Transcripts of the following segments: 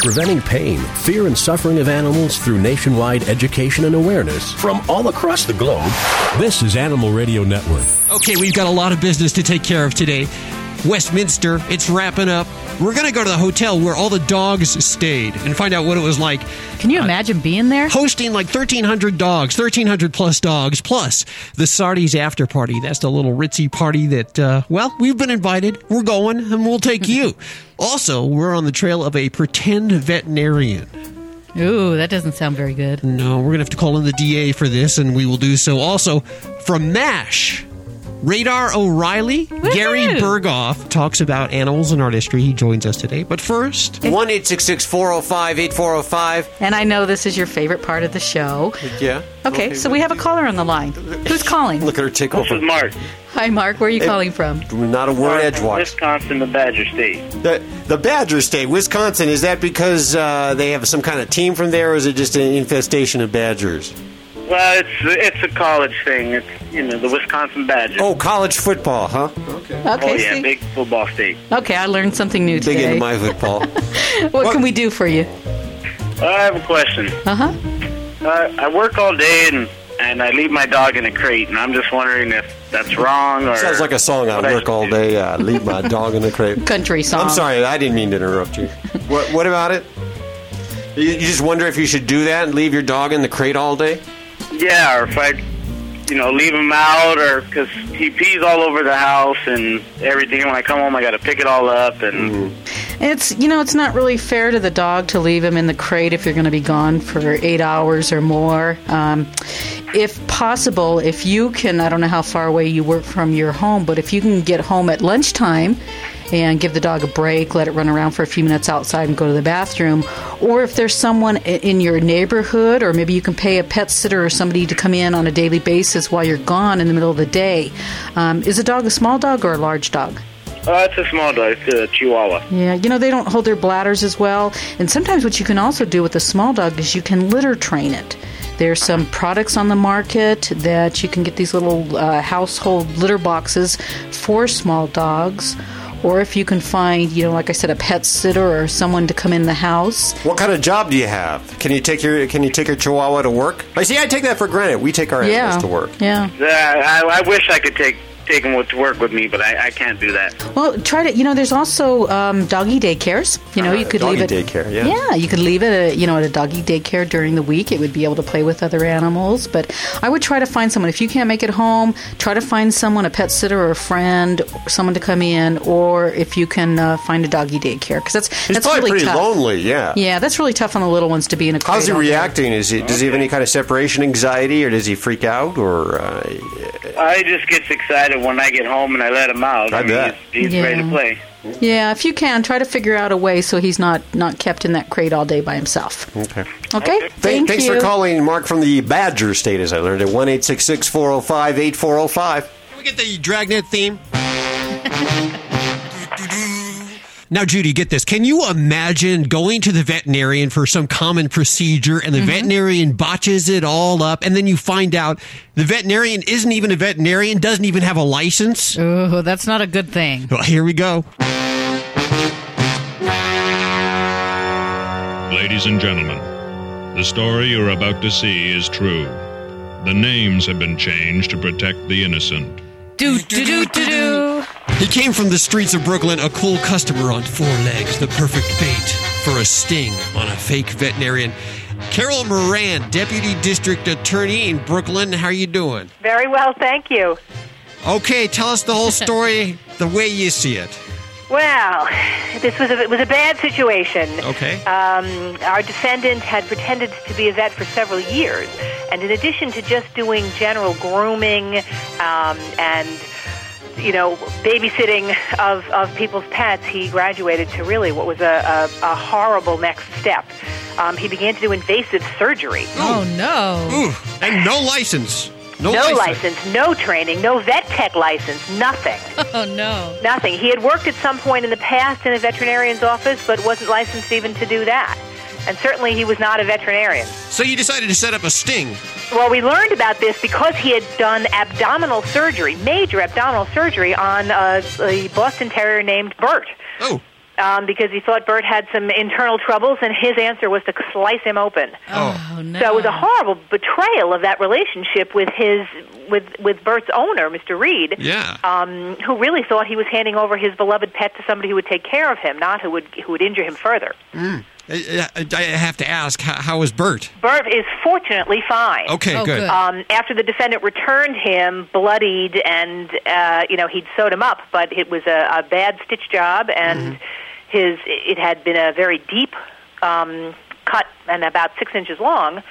preventing pain, fear, and suffering of animals through nationwide education and awareness from all across the globe. This is Animal Radio Network. Okay, we've got a lot of business to take care of today. Westminster, it's wrapping up. We're going to go to the hotel where all the dogs stayed and find out what it was like. Can you imagine being there? Hosting like 1,300 dogs, 1,300 plus dogs, plus the Sardi's after party. That's the little ritzy party that, uh, well, we've been invited. We're going and we'll take you. also, we're on the trail of a pretend veterinarian. Ooh, that doesn't sound very good. No, we're going to have to call in the DA for this, and we will do so. Also, from MASH. Radar O'Reilly, Gary Burghoff talks about animals and art history. He joins us today. But first, 1 405 8405. And I know this is your favorite part of the show. Yeah. Okay, so we have a caller on the line. Who's calling? Look at her take over. Mark. Hi, Mark. Where are you calling from? Not a word edgewise. Wisconsin, the Badger State. The, the Badger State, Wisconsin, is that because uh, they have some kind of team from there, or is it just an infestation of badgers? Well, it's it's a college thing. It's you know the Wisconsin Badgers. Oh, college football, huh? Okay, Okay. oh yeah, see? big football state. Okay, I learned something new Big today. into my football. what, can we do for you? I have a question. Uh huh. Uh, I work all day and and I leave my dog in a crate, and I'm just wondering if that's wrong or Sounds like a song. I what I work all day, uh, leave my dog in the crate. Country song. I'm sorry, I didn't mean to interrupt you. What, what about it? You, you just wonder if you should do that and leave your dog in the crate all day? Yeah, or if I, you know, leave him out, or because he pees all over the house and everything. When I come home, I got to pick it all up, and It's you know it's not really fair to the dog to leave him in the crate if you're going to be gone for eight hours or more. Um, if possible, if you can, I don't know how far away you work from your home, but if you can get home at lunchtime and give the dog a break, let it run around for a few minutes outside and go to the bathroom, or if there's someone in your neighborhood, or maybe you can pay a pet sitter or somebody to come in on a daily basis while you're gone in the middle of the day. Um, is a dog a small dog or a large dog? uh, it's a small dog. It's a Chihuahua. Yeah, you know, they don't hold their bladders as well. And sometimes what you can also do with a small dog is you can litter train it. There's some products on the market that you can get these little uh, household litter boxes for small dogs. Or if you can find, you know, like I said, a pet sitter or someone to come in the house. What kind of job do you have? Can you take your Can you take your Chihuahua to work? I see. I take that for granted. We take our yeah. animals to work. Yeah. Yeah, I, I wish I could take take him to work with me, but I, I can't do that. Well, try to. You know, there's also um, doggy daycares. You know, you could doggy leave it. daycare, yeah. Yeah, you could leave it. At, you know, at a doggy daycare during the week. It would be able to play with other animals. But I would try to find someone. If you can't make it home, try to find someone, a pet sitter or a friend, someone to come in, or if you can uh, find a doggy daycare, because that's He's that's probably really pretty tough. lonely. Yeah. Yeah, that's really tough on the little ones to be in a. Car. How's he crate all day. reacting? Is he does he have any kind of separation anxiety, or does he freak out, or uh, I just gets excited when I get home and I let him out. I mean, bet. He's, he's Yeah. ready to play. Yeah, if you can, try to figure out a way so he's not not kept in that crate all day by himself. okay? Okay. Th- Thank thanks you. for calling, Mark from the Badger State. As I learned at one eight six six four zero five eight four zero five. Can we get the Dragnet theme? Now, Judy, get this. Can you imagine going to the veterinarian for some common procedure and the mm-hmm. veterinarian botches it all up, and then you find out the veterinarian isn't even a veterinarian, doesn't even have a license? Oh, that's not a good thing. Well, here we go. Ladies and gentlemen, the story you're about to see is true. The names have been changed to protect the innocent. Do do do do do. He came from the streets of Brooklyn, a cool customer on four legs, the perfect bait for a sting on a fake veterinarian. Carol Moran, Deputy District Attorney in Brooklyn, how are you doing? Very well, thank you. Okay, tell us the whole story the way you see it. Well, this was a, it was a bad situation. Okay. Um, our defendant had pretended to be a vet for several years, and in addition to just doing general grooming um, and you know babysitting of, of people's pets, he graduated to really what was a, a, a horrible next step. Um, he began to do invasive surgery. Oh no. Ooh, and no license. No, no license. license, no training, no vet tech license, nothing. Oh no. Nothing. He had worked at some point in the past in a veterinarian's office, but wasn't licensed even to do that. And certainly he was not a veterinarian. So you decided to set up a sting. Well, we learned about this because he had done abdominal surgery, major abdominal surgery on uh, a Boston Terrier named Bert. Oh. um, because he thought Bert had some internal troubles, and his answer was to slice him open. Oh, no. So it was a horrible betrayal of that relationship with his with with Bert's owner, Mr. Reed. Yeah. Um, who really thought he was handing over his beloved pet to somebody who would take care of him, not who would who would injure him further. I, I I have to ask, how is how was Bert? Bert is fortunately fine. Okay, Oh, good. good. Um, after the defendant returned him bloodied and uh, you know he'd sewed him up, but it was a, a bad stitch job and his it had been a very deep um, cut and about six inches long.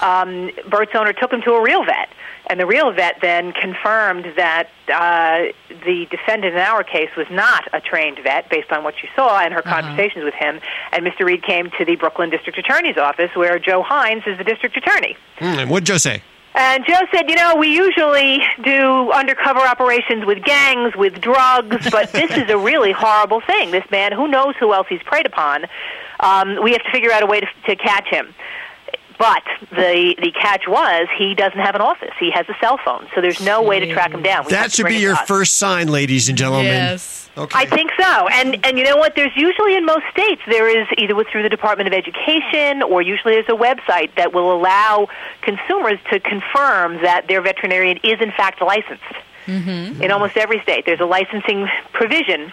Um, Bert's owner took him to a real vet, and the real vet then confirmed that uh, the defendant in our case was not a trained vet based on what she saw and her conversations with him. And Mr. Reed came to the Brooklyn District Attorney's office, where Joe Hynes is the district attorney. Hmm, and what'd Joe say? And Joe said, you know, we usually do undercover operations with gangs, with drugs, but this is a really horrible thing. This man, who knows who else he's preyed upon? Um, we have to figure out a way to, to catch him. But the the catch was he doesn't have an office. He has a cell phone, so there's no way to track him down. We That should be your to first sign, ladies and gentlemen. Yes. Okay. I think so, and and you know what? There's usually in most states there is either with, through the Department of Education or usually there's a website that will allow consumers to confirm that their veterinarian is in fact licensed. Mm-hmm. In almost every state, there's a licensing provision.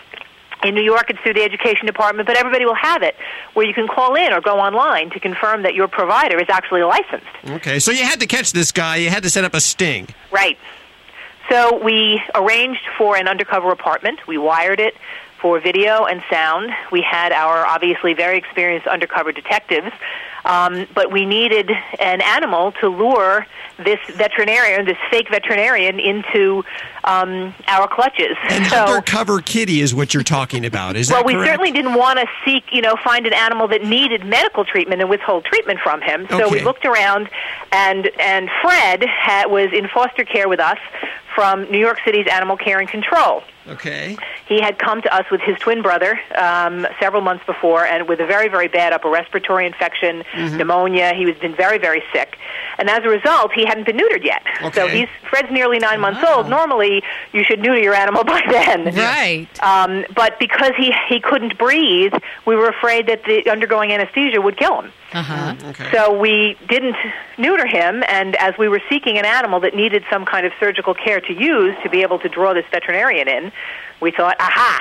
In New York, it's through the Education Department, but everybody will have it where you can call in or go online to confirm that your provider is actually licensed. Okay, so you had to catch this guy. You had to set up a sting. Right. So we arranged for an undercover apartment. We wired it for video and sound. We had our obviously very experienced undercover detectives, um, but we needed an animal to lure this veterinarian, this fake veterinarian, into um, our clutches. An so, undercover kitty is what you're talking about. Is well, that Well, we certainly didn't want to seek, you know, find an animal that needed medical treatment and withhold treatment from him. So we looked around, and and Fred had, was in foster care with us from New York City's Animal Care and Control. Okay. He had come to us with his twin brother um, several months before, and with a very, very bad upper respiratory infection, Mm-hmm. pneumonia. He was been very, very sick, and as a result, he hadn't been neutered yet. So he's Fred's nearly nine months old. Normally, you should neuter your animal by then. Right. Um, but because he he couldn't breathe, we were afraid that the undergoing anesthesia would kill him. Uh huh. Okay. So we didn't neuter him, and as we were seeking an animal that needed some kind of surgical care to use to be able to draw this veterinarian in, we thought, aha,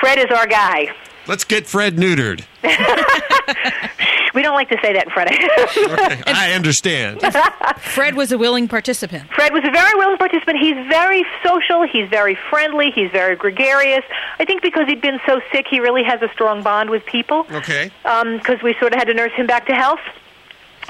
Fred is our guy. Let's get Fred neutered. We don't like to say that in front of him. Okay, I understand. Fred was a willing participant. Fred was a very willing participant. He's very social. He's very friendly. He's very gregarious. I think because he'd been so sick, he really has a strong bond with people. Okay. Um, because we sort of had to nurse him back to health.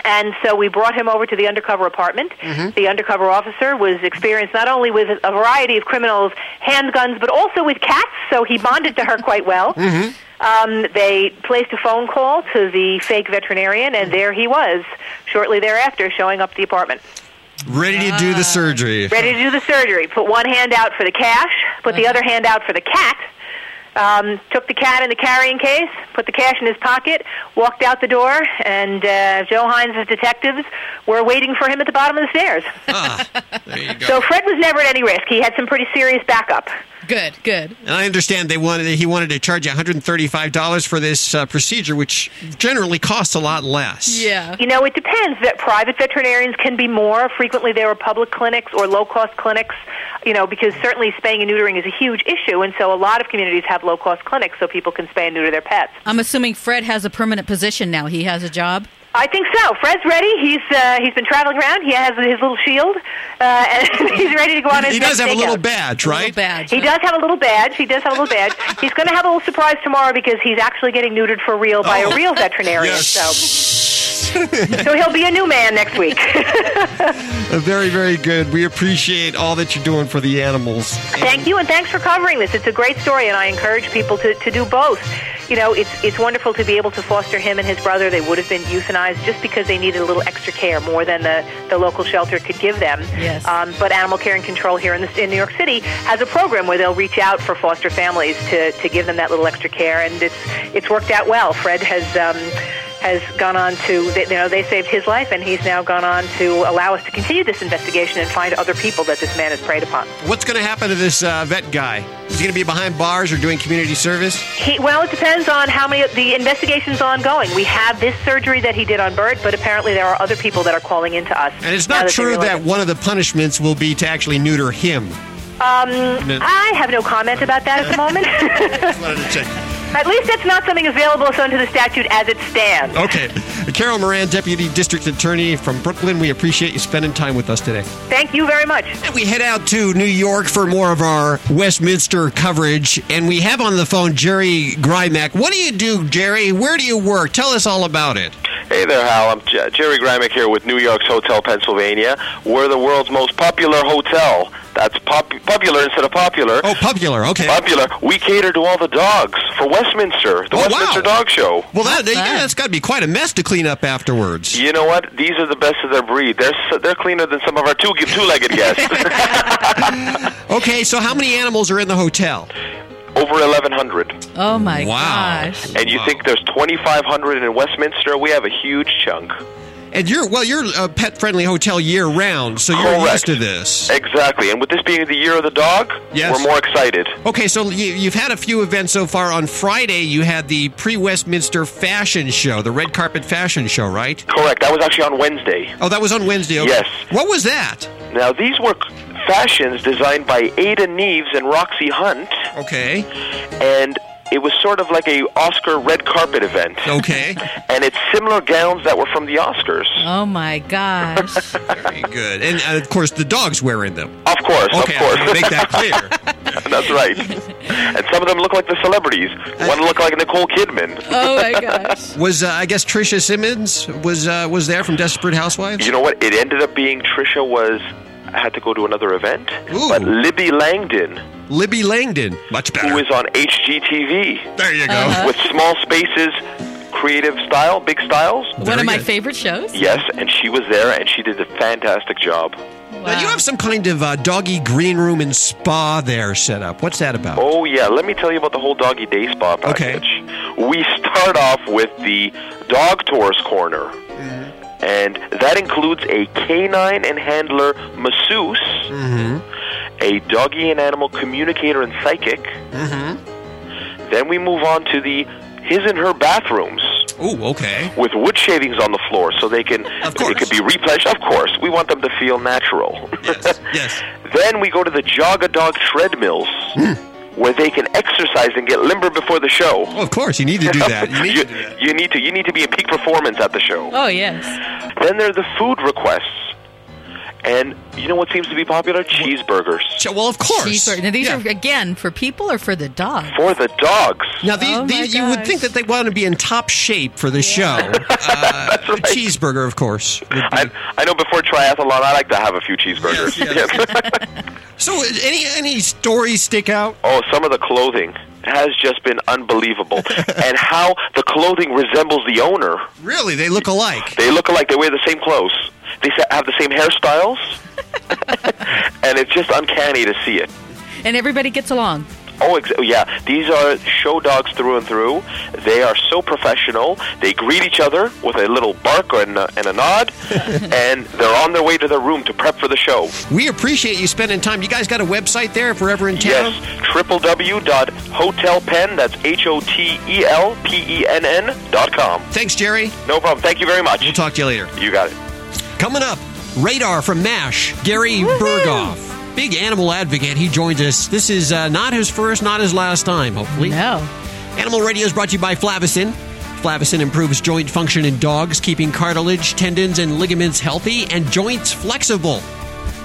And so we brought him over to the undercover apartment. Mm-hmm. The undercover officer was experienced not only with a variety of criminals' handguns, but also with cats, so he bonded to her quite well. Mm-hmm. Um, they placed a phone call to the fake veterinarian, and there he was, shortly thereafter, showing up at the apartment. Ready to do the surgery. Ready to do the surgery. Put one hand out for the cash, put the other hand out for the cat. Um, took the cat in the carrying case, put the cash in his pocket, walked out the door, and uh, Joe Hynes' detectives were waiting for him at the bottom of the stairs. Ah, there you go. So Fred was never at any risk. He had some pretty serious backup. Good, good. and I understand they wanted he wanted to charge you $135 for this uh, procedure, which generally costs a lot less. Yeah. You know, it depends. That private veterinarians can be more. Frequently, there are public clinics or low-cost clinics. You know, because certainly spaying and neutering is a huge issue, and so a lot of communities have low-cost clinics so people can spay and neuter their pets. I'm assuming Fred has a permanent position now. He has a job. I think so. Fred's ready. He's uh, he's been traveling around. He has his little shield, uh, and he's ready to go on his He does have a little stakeout. badge, A little right? badge. He does have a little badge. He does have a little badge. He's going to have a little surprise tomorrow because he's actually getting neutered for real by Oh. a real veterinarian. Yes. So, so he'll be a new man next week. Very, very good. We appreciate all that you're doing for the animals. Thank you, and thanks for covering this. It's a great story, and I encourage people to, to do both. You know, it's it's wonderful to be able to foster him and his brother. They would have been euthanized just because they needed a little extra care, more than the, the local shelter could give them. Yes. Um, but Animal Care and Control here in, the, in New York City has a program where they'll reach out for foster families to, to give them that little extra care, and it's it's worked out well. Fred has. Um, has gone on to, they- you know, they saved his life, and he's now gone on to allow us to continue this investigation and find other people that this man has preyed upon. What's going to happen to this uh, vet guy? Is he going to be behind bars or doing community service? He, well, it depends on how many. The investigation's ongoing. We have this surgery that he did on Bert, but apparently there are other people that are calling into us. And it's not true that one of the punishments will be to actually neuter him. Um, No. I have no comment about that at the moment. Wanted to check. at least that's not something available under the statute as it stands. Okay. Carol Moran, Deputy District Attorney from Brooklyn, we appreciate you spending time with us today. Thank you very much. And we head out to New York for more of our Westminster coverage. And we have on the phone Jerry Grymack. What do you do, Jerry? Where do you work? Tell us all about it. Hey there, Hal. I'm J- Jerry Grymick here with New York's Hotel Pennsylvania. We're the world's most popular hotel. That's pop- popular instead of popular. Oh, popular. Okay. Popular. We cater to all the dogs for Westminster, the Oh, Westminster wow. Dog Show. Well, that, yeah, that's got to be quite a mess to clean up afterwards. You know what? These are the best of their breed. They're they're cleaner than some of our two two-legged guests. Okay, so how many animals are in the hotel? Over 1,100. Oh my Wow. gosh. And you think there's 2,500 in Westminster? We have a huge chunk. And you're well, you're a pet-friendly hotel year-round, so you're Correct. used to this. Exactly. And with this being the year of the dog, Yes. we're more excited. Okay, so you, you've had a few events so far. On Friday, you had the pre-Westminster Fashion Show, the red carpet fashion show, right? Correct. That was actually on Wednesday. Oh, that was on Wednesday. Okay. Yes. What was that? Now, these were fashions designed by Ada Neves and Roxy Hunt, Okay. and it was sort of like a Oscar red carpet event. Okay. And it's similar gowns that were from the Oscars. Oh my gosh. Very good. And uh, of course, the dog's wearing them. Of course, Okay, of course. I wanna make that clear. That's right. And some of them look like the celebrities. One looked like Nicole Kidman. Oh my gosh. Was uh, I guess Trisha Simmons was uh, was there from Desperate Housewives? You know what? It ended up being Trisha was had to go to another event, Ooh. but Libby Langdon, Libby Langdon, much better. who is on HGTV there you go. Uh-huh. with Small Spaces, Creative Style, Big Styles. One of my good. favorite shows. Yes, and she was there, and she did a fantastic job. Now, you have some kind of uh, doggy green room and spa there set up. What's that about? Oh yeah, let me tell you about the whole doggy day spa Okay. package. We start off with the dog tours corner. And that includes a canine and handler masseuse, a doggy and animal communicator and psychic. Mm-hmm. Then we move on to the his and her bathrooms Ooh, okay. with wood shavings on the floor, so they can it could be replenished. Of course, we want them to feel natural. Yes, yes. Then we go to the Jog a Dog treadmills, hmm. where they can exercise and get limber before the show. Oh, of course, you need to do that. You need you, to do that. you need to. You need to be in peak performance at the show. Oh yes. Then there are the food requests, and you know what seems to be popular? Cheeseburgers Well, of course. Cheeseburger. Now these Yeah. are again for people or for the dogs? for the dogs. Now, these, oh these you would think that they want to be in top shape for the show. Uh, right. Cheeseburger, of course. be- I, I know before triathlon, I like to have a few cheeseburgers. Yes, So, uh, any any stories stick out? oh, some of the clothing has just been unbelievable, and how the clothing resembles the owner. Really, they look alike. They look alike. They wear the same clothes. They have the same hairstyles, and it's just uncanny to see it. And everybody gets along. Oh, ex- oh, yeah. These are show dogs through and through. They are so professional. They greet each other with a little bark and a, and a nod, and they're on their way to their room to prep for the show. We appreciate you spending time. You guys got a website there if we're ever in town? Yes, www.hotelpenn, that's H-O-T-E-L-P-E-N-N dot com. Thanks, Jerry. No problem. Thank you very much. We'll talk to you later. You got it. Coming up, Radar from MASH, Gary Burghoff. Big animal advocate. He joins us. This is uh, not his first, not his last time, hopefully. No. Animal Radio is brought to you by Flavicin. Flavicin improves joint function in dogs, keeping cartilage, tendons, and ligaments healthy and joints flexible.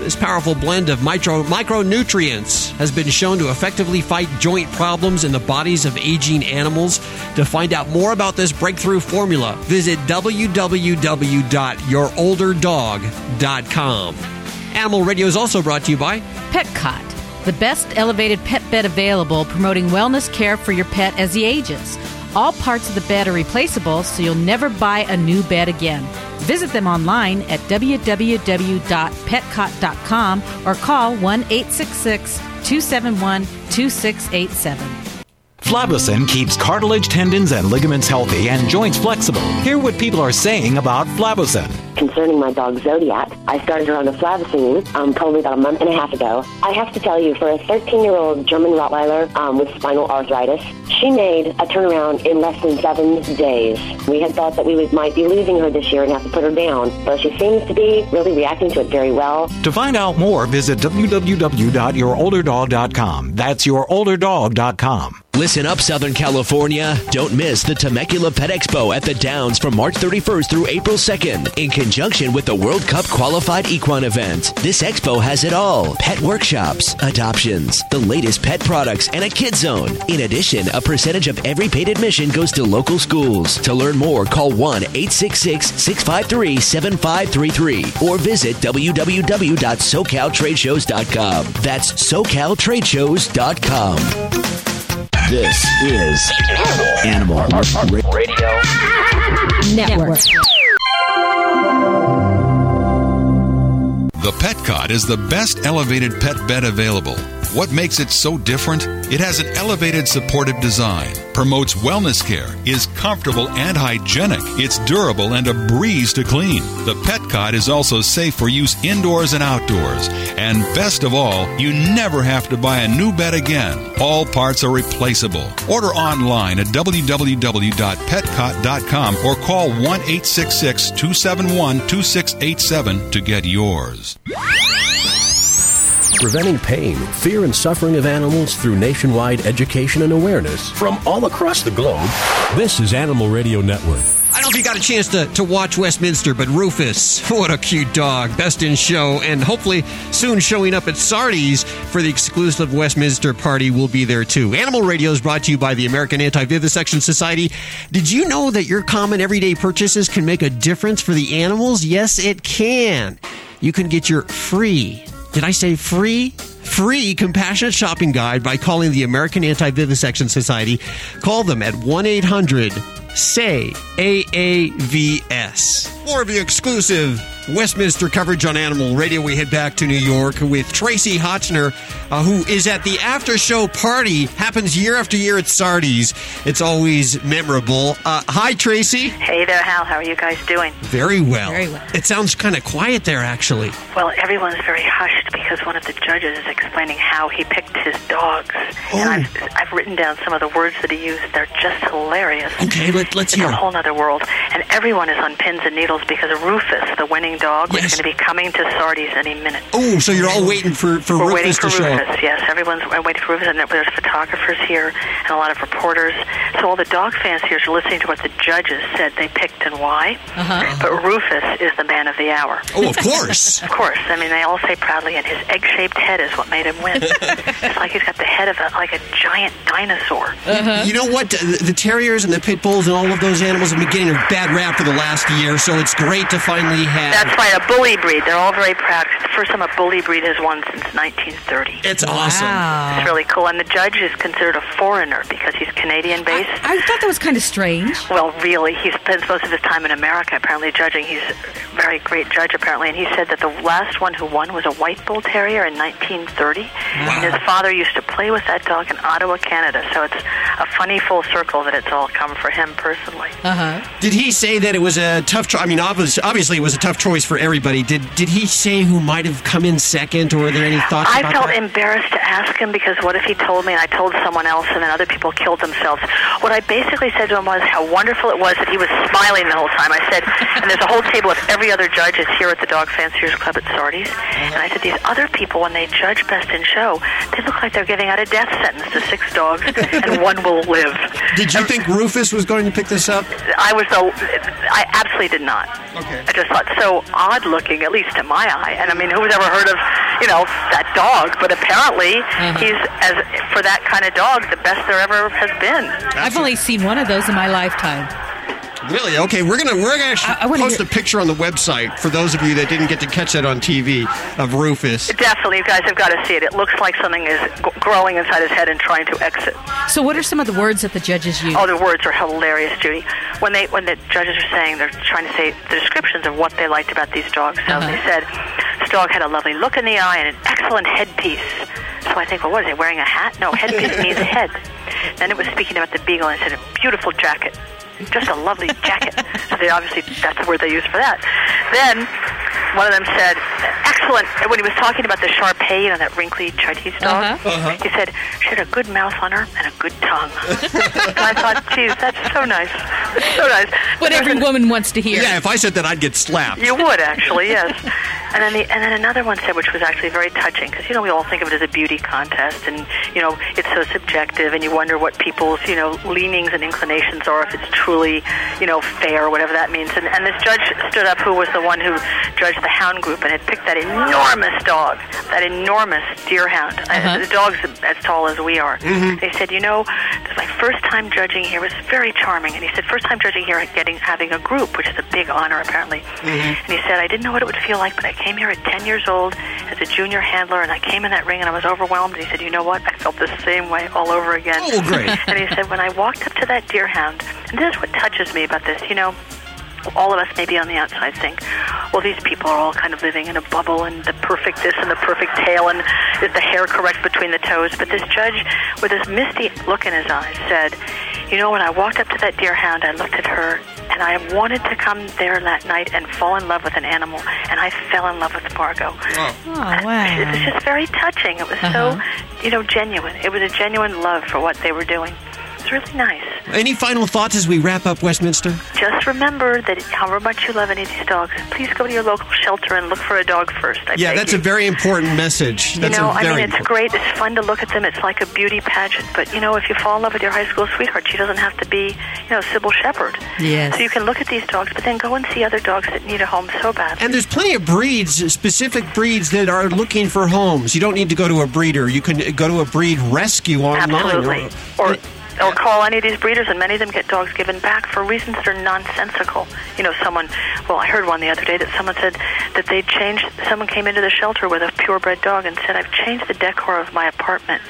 This powerful blend of micro, micronutrients has been shown to effectively fight joint problems in the bodies of aging animals. To find out more about this breakthrough formula, visit www.yourolderdog.com. Animal Radio is also brought to you by Petcot, the best elevated pet bed available, promoting wellness care for your pet as he ages. All parts of the bed are replaceable, so you'll never buy a new bed again. Visit them online at www.petcot.com or call 1 866 271 2687. Flavusin keeps cartilage, tendons, and ligaments healthy and joints flexible. Hear what people are saying about Flavusin. Concerning my dog Zodiac, I started her on the Flavicine um, probably about a month and a half ago. I have to tell you, for a 13-year-old German Rottweiler um, with spinal arthritis, she made a turnaround in less than seven days. We had thought that we would, might be losing her this year and have to put her down, but she seems to be really reacting to it very well. To find out more, visit www.yourolderdog.com. That's yourolderdog.com. Listen up, Southern California. Don't miss the Temecula Pet Expo at the Downs from March 31st through April 2nd in conjunction with the World Cup Qualified Equine event. This expo has it all pet workshops, adoptions, the latest pet products, and a kid zone. In addition, a percentage of every paid admission goes to local schools. To learn more, call 1 866 653 7533 or visit www.socaltradeshows.com. That's socaltradeshows.com. This is Animal Radio Network. The Petcot is the best elevated pet bed available. What makes it so different? It has an elevated supportive design, promotes wellness care, is comfortable and hygienic, it's durable and a breeze to clean. The Petcot is also safe for use indoors and outdoors. And best of all, you never have to buy a new bed again. All parts are replaceable. Order online at www.petcot.com or call 1 866 271 2687 to get yours. Preventing pain, fear, and suffering of animals through nationwide education and awareness from all across the globe. This is Animal Radio Network. I don't know if you got a chance to, to watch Westminster, but Rufus, what a cute dog. Best in show, and hopefully soon showing up at Sardi's for the exclusive Westminster party will be there too. Animal Radio is brought to you by the American Anti Vivisection Society. Did you know that your common everyday purchases can make a difference for the animals? Yes, it can. You can get your free did I say free? Free compassionate shopping guide by calling the American Anti Vivisection Society. Call them at 1 800 SAY AAVS. More of the exclusive Westminster coverage on Animal Radio. We head back to New York with Tracie Hotchner, uh, who is at the after show party. Happens year after year at Sardi's. It's always memorable. Uh, hi, Tracie. Hey there, Hal. How are you guys doing? Very well. Very well. It sounds kind of quiet there, actually. Well, everyone's very hushed because one of the judges is explaining how he picked his dogs. And I've, I've written down some of the words that he used. They're just hilarious. Okay, let, let's it's hear. a whole other world. And everyone is on pins and needles because Rufus, the winning dog, Yes. is going to be coming to Sardi's any minute. Oh, so you're all waiting for, for We're Rufus waiting for to show Rufus, up. yes. Everyone's waiting for Rufus, and there's photographers here and a lot of reporters. So all the dog fans here are listening to what the judges said they picked and why. Uh-huh. But Rufus is the man of the hour. Oh, of course. of course. I mean, they all say proudly, and his egg-shaped head is what made him win. it's like he's got the head of a, like a giant dinosaur. You know what? The, the terriers and the pit bulls and all of those animals have been getting a bad rap for the last year, so it's great to finally have. That's right, a bully breed. They're all very proud. It's the first time a bully breed has won since 1930. It's awesome. It's really cool. And the judge is considered a foreigner because he's Canadian based. I thought that was kind of strange. Well, really, he spends most of his time in America, apparently, judging. He's a very great judge, apparently. And he said that the last one who won was a white bull terrier in 1930. And his father used to play with that dog in Ottawa, Canada. So it's a funny full circle that it's all come for him personally. Uh huh. Did he say that it was a tough choice? I mean, obviously, obviously, it was a tough choice for everybody. Did Did he say who might have come in second, or were there any thoughts I about felt that? embarrassed to ask him because what if he told me and I told someone else and then other people killed themselves? What I basically said to him was how wonderful it was that he was smiling the whole time. I said, and there's a whole table of every other judge is here at the Dog Fanciers Club at Sardi's. And I said, these other people, when they judge Best in Show, they look like they're giving out a death sentence to six dogs and one will live. Did you think Rufus was going to pick this up? I was the, I absolutely did not. Okay. I just thought so odd looking, at least to my eye. And I mean, who's ever heard of, you know, that dog? But apparently, mm-hmm. he's as for that kind of dog, the best there ever has been. I've only seen one of those in my lifetime. Really? Okay, we're gonna we're gonna actually I wanna post a picture on the website for those of you that didn't get to catch that on TV of Rufus. Definitely, you guys have got to see it. It looks like something is g- growing inside his head and trying to exit. So, what are some of the words that the judges use? Oh, the words are hilarious, Judy. When they when the judges are saying they're trying to say the descriptions of what they liked about these dogs. So Uh-huh. they said this dog had a lovely look in the eye and an excellent headpiece. So I think, well, what is he wearing a hat? No, headpiece means a head. Then it was speaking about the beagle, and it said a beautiful jacket. Just a lovely jacket. So they obviously that's the word they used for that. Then one of them said, "Excellent." When he was talking about the Shar Pei, you know that wrinkly Chinese dog, Uh-huh. Uh-huh. he said she had a good mouth on her and a good tongue. and I thought, geez, that's so nice. That's so nice. What every woman wants to hear. Yeah, if I said that, I'd get slapped. You would actually, yes. And then the, and then another one said, which was actually very touching, because you know we all think of it as a beauty contest, and you know it's so subjective, and you wonder what people's you know leanings and inclinations are if it's truly you know fair, whatever that means. And, and this judge stood up, who was the one who judged the hound group, and had picked that enormous dog, that enormous deer hound. Uh, the dog's as tall as we are. Mhm. They said, you know, this my first time judging here. Was very charming, and he said, first time judging here, getting having a group, which is a big honor apparently. And he said, I didn't know what it would feel like, but I came here at 10 years old as a junior handler, and I came in that ring and I was overwhelmed. And he said, You know what? I felt the same way all over again. Oh, great. and he said, When I walked up to that deer hound, and this is what touches me about this, you know, all of us maybe on the outside think, well, these people are all kind of living in a bubble and the perfect this and the perfect tail and is the hair correct between the toes. But this judge, with this misty look in his eyes, said, you know, when I walked up to that deer hound, I looked at her and I wanted to come there that night and fall in love with an animal, and I fell in love with Margot. Oh, wow. It was just very touching. It was Uh-huh. so, you know, genuine. It was a genuine love for what they were doing. It's really nice. Any final thoughts as we wrap up Westminster? Just remember that however much you love any of these dogs, please go to your local shelter and look for a dog first. I yeah, that's you. a very important message. That's you know, a very I mean, it's important- great. It's fun to look at them. It's like a beauty pageant. But you know, if you fall in love with your high school sweetheart, she doesn't have to be, you know, Cybill Shepherd. Yes. So you can look at these dogs, but then go and see other dogs that need a home so bad. And there's plenty of breeds, specific breeds that are looking for homes. You don't need to go to a breeder. You can go to a breed rescue online. Absolutely. Or or call any of these breeders, and many of them get dogs given back for reasons that are nonsensical. You know, someone. Well, I heard one the other day that someone said that they changed. Someone came into the shelter with a purebred dog and said, "I've changed the decor of my apartment,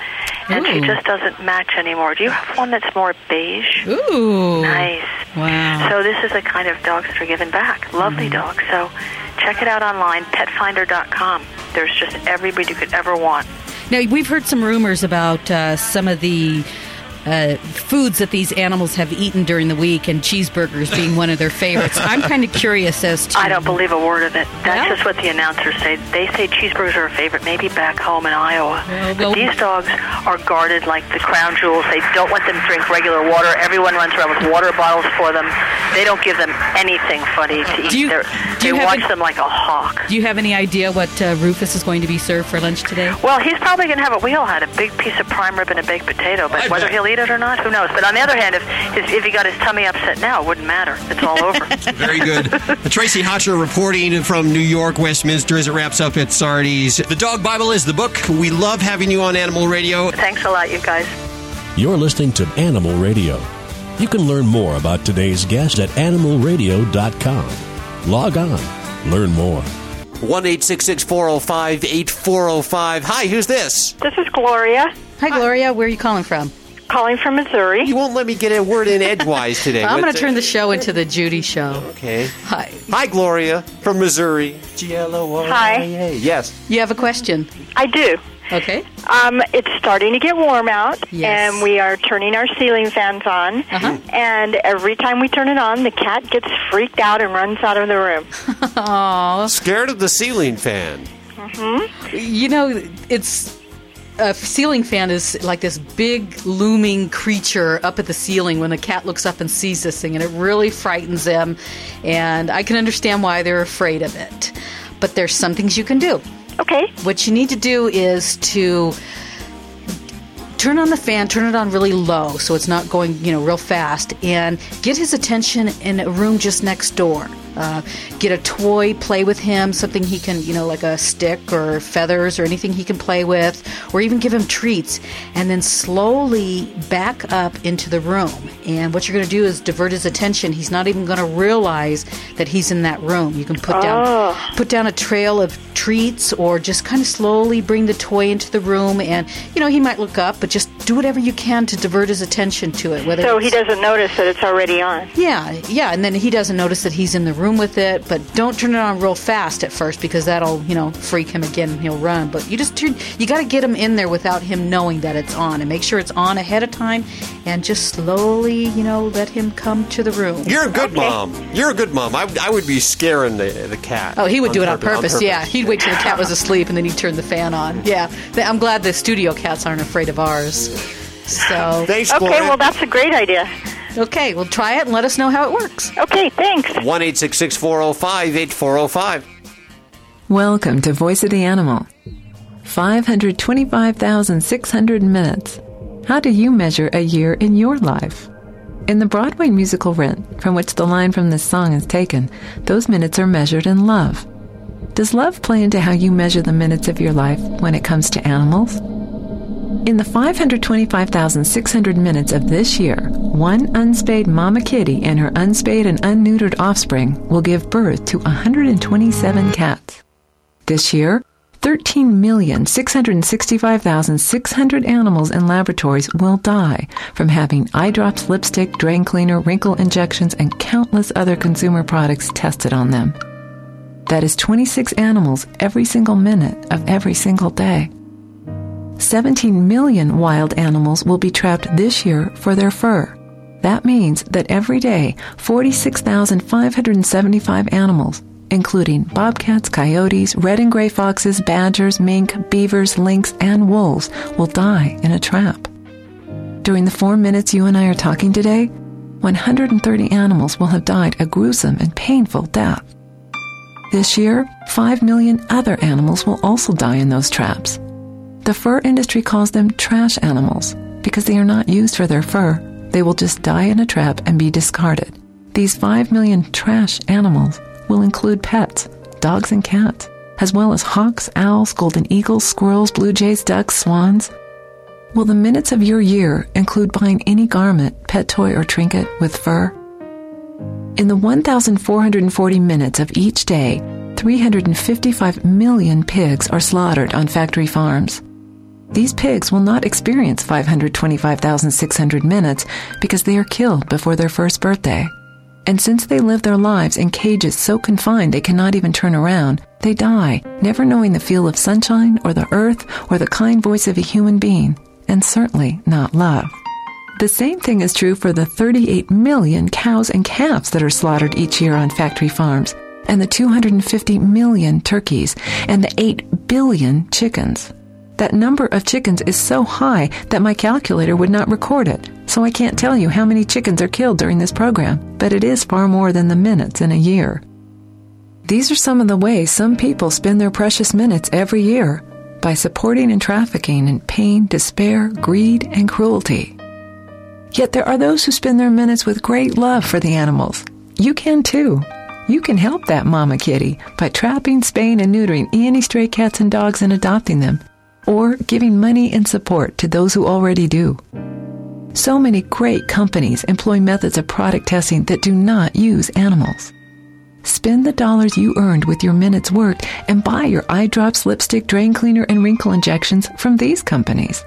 and she just doesn't match anymore. Do you have one that's more beige?" Ooh. Nice. Wow. So this is the kind of dogs that are given back. Lovely dogs. So check it out online, petfinder.com. There's just every breed you could ever want. Now, we've heard some rumors about uh, some of the uh, foods that these animals have eaten during the week, and cheeseburgers being one of their favorites. I'm kind of curious as to. I don't believe a word of it. That's just what the announcers say. They say cheeseburgers are a favorite, maybe back home in Iowa. but these dogs are guarded like the crown jewels. They don't let them drink regular water. Everyone runs around with water bottles for them. They don't give them anything funny to eat. Do you- They're- do you have watch any- them like a hawk. Do you have any idea what uh, Rufus is going to be served for lunch today? Well, he's probably going to have a wheelhead, a big piece of prime rib and a baked potato. But whether he'll eat it or not, who knows? But on the other hand, if if he got his tummy upset now, it wouldn't matter. It's all over. Very good. Tracie Hotchner reporting from New York, Westminster, as it wraps up at Sardi's. The Dog Bible is the book. We love having you on Animal Radio. Thanks a lot, you guys. You're listening to Animal Radio. You can learn more about today's guest at animalradio.com. Log on, learn more. 1 405 8405. Hi, who's this? This is Gloria. Hi, Gloria. Where are you calling from? Calling from Missouri. You won't let me get a word in edgewise today. I'm going to turn the show into the Judy show. Okay. Hi. Hi, Gloria from Missouri. G L O R I A. Yes. You have a question? I do. Okay. Um, it's starting to get warm out, Yes. and we are turning our ceiling fans on. Uh-huh. And every time we turn it on, the cat gets freaked out and runs out of the room. Aww. Scared of the ceiling fan. hmm You know, it's a ceiling fan is like this big looming creature up at the ceiling when the cat looks up and sees this thing, and it really frightens them. And I can understand why they're afraid of it. But there's some things you can do. Okay. What you need to do is to turn on the fan, turn it on really low so it's not going, you know, real fast, and get his attention in a room just next door. Uh, get a toy, play with him, something he can, you know, like a stick or feathers or anything he can play with, or even give him treats, and then slowly back up into the room. And what you're going to do is divert his attention. He's not even going to realize that he's in that room. You can put down Oh. put down a trail of treats or just kind of slowly bring the toy into the room and you know he might look up but just do whatever you can to divert his attention to it. Whether So he doesn't notice that it's already on. yeah, yeah, and then he doesn't notice that he's in the room with it. But don't turn it on real fast at first because that'll, you know, freak him again and he'll run. But you just turn, you got to get him in there without him knowing that it's on, and make sure it's on ahead of time, and just slowly, you know, let him come to the room. You're a good mom. You're a good mom. I, I would be scaring the the cat. Oh, he would do it on purpose- purpose. Yeah, he'd wait till the cat was asleep and then he'd turn the fan on. Yeah, I'm glad the studio cats aren't afraid of ours. So Thanks, Okay, well, that's a great idea. Okay, well, try it and let us know how it works. Okay, thanks. One eight six six four zero five eight four zero five. Welcome to Voice of the Animal. 525,600 minutes. How do you measure a year in your life? In the Broadway musical Rent, from which the line from this song is taken, those minutes are measured in love. Does love play into how you measure the minutes of your life when it comes to animals? In the 525,600 minutes of this year, one unspayed mama kitty and her unspayed and unneutered offspring will give birth to 127 cats. This year, 13,665,600 animals in laboratories will die from having eye drops, lipstick, drain cleaner, wrinkle injections, and countless other consumer products tested on them. That is 26 animals every single minute of every single day. 17 million wild animals will be trapped this year for their fur. That means that every day, 46,575 animals, including bobcats, coyotes, red and gray foxes, badgers, mink, beavers, lynx, and wolves, will die in a trap. During the four minutes you and I are talking today, 130 animals will have died a gruesome and painful death. This year, 5 million other animals will also die in those traps. The fur industry calls them trash animals because they are not used for their fur. They will just die in a trap and be discarded. These 5 million trash animals will include pets, dogs and cats, as well as hawks, owls, golden eagles, squirrels, blue jays, ducks, swans. Will the minutes of your year include buying any garment, pet toy, or trinket with fur? In the 1,440 minutes of each day, 355 million pigs are slaughtered on factory farms. These pigs will not experience 525,600 minutes because they are killed before their first birthday. And since they live their lives in cages so confined they cannot even turn around, they die, never knowing the feel of sunshine or the earth or the kind voice of a human being, and certainly not love. The same thing is true for the 38 million cows and calves that are slaughtered each year on factory farms, and the 250 million turkeys, and the 8 billion chickens. That number of chickens is so high that my calculator would not record it, so I can't tell you how many chickens are killed during this program, but it is far more than the minutes in a year. These are some of the ways some people spend their precious minutes every year by supporting and trafficking in pain, despair, greed, and cruelty. Yet there are those who spend their minutes with great love for the animals. You can too. You can help that mama kitty by trapping, spaying, and neutering any stray cats and dogs and adopting them, or giving money and support to those who already do. So many great companies employ methods of product testing that do not use animals. Spend the dollars you earned with your minutes worked and buy your eye drops, lipstick, drain cleaner, and wrinkle injections from these companies.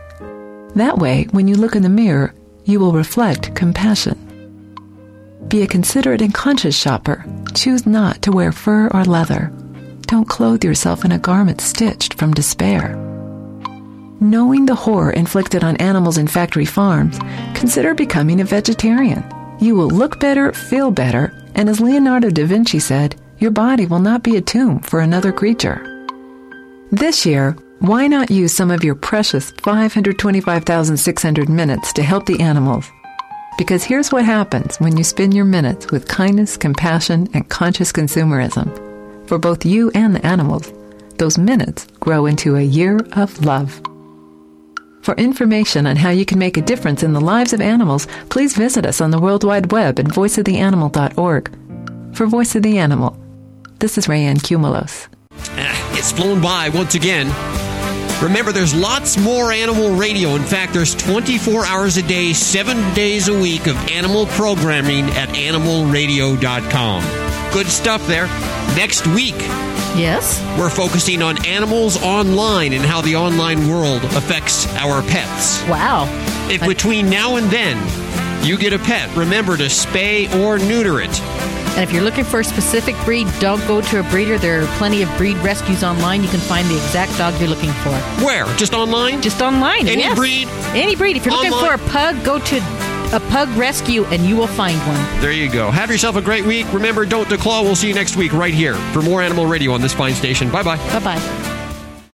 That way, when you look in the mirror, you will reflect compassion. Be a considerate and conscious shopper. Choose not to wear fur or leather. Don't clothe yourself in a garment stitched from despair. Knowing the horror inflicted on animals in factory farms, consider becoming a vegetarian. You will look better, feel better, and as Leonardo da Vinci said, your body will not be a tomb for another creature. This year, why not use some of your precious 525,600 minutes to help the animals? Because here's what happens when you spend your minutes with kindness, compassion, and conscious consumerism. For both you and the animals, those minutes grow into a year of love. For information on how you can make a difference in the lives of animals, please visit us on the World Wide Web at voiceoftheanimal.org. For Voice of the Animal, this is Rayanne Cumulos. Ah, It's flown by once again. Remember, there's lots more animal radio. In fact, there's 24 hours a day, seven days a week of animal programming at animalradio.com. Good stuff there. Next week, Yes? we're focusing on animals online and how the online world affects our pets. Wow. If between now and then you get a pet, remember to spay or neuter it. And if you're looking for a specific breed, don't go to a breeder. There are plenty of breed rescues online. You can find the exact dog you're looking for. Where? Just online? Just online. Any yes. breed? Any breed. If you're looking for a pug, go to a pug rescue and you will find one. There you go. Have yourself a great week. Remember, don't declaw. We'll see you next week right here for more Animal Radio on this fine station. Bye bye. Bye bye.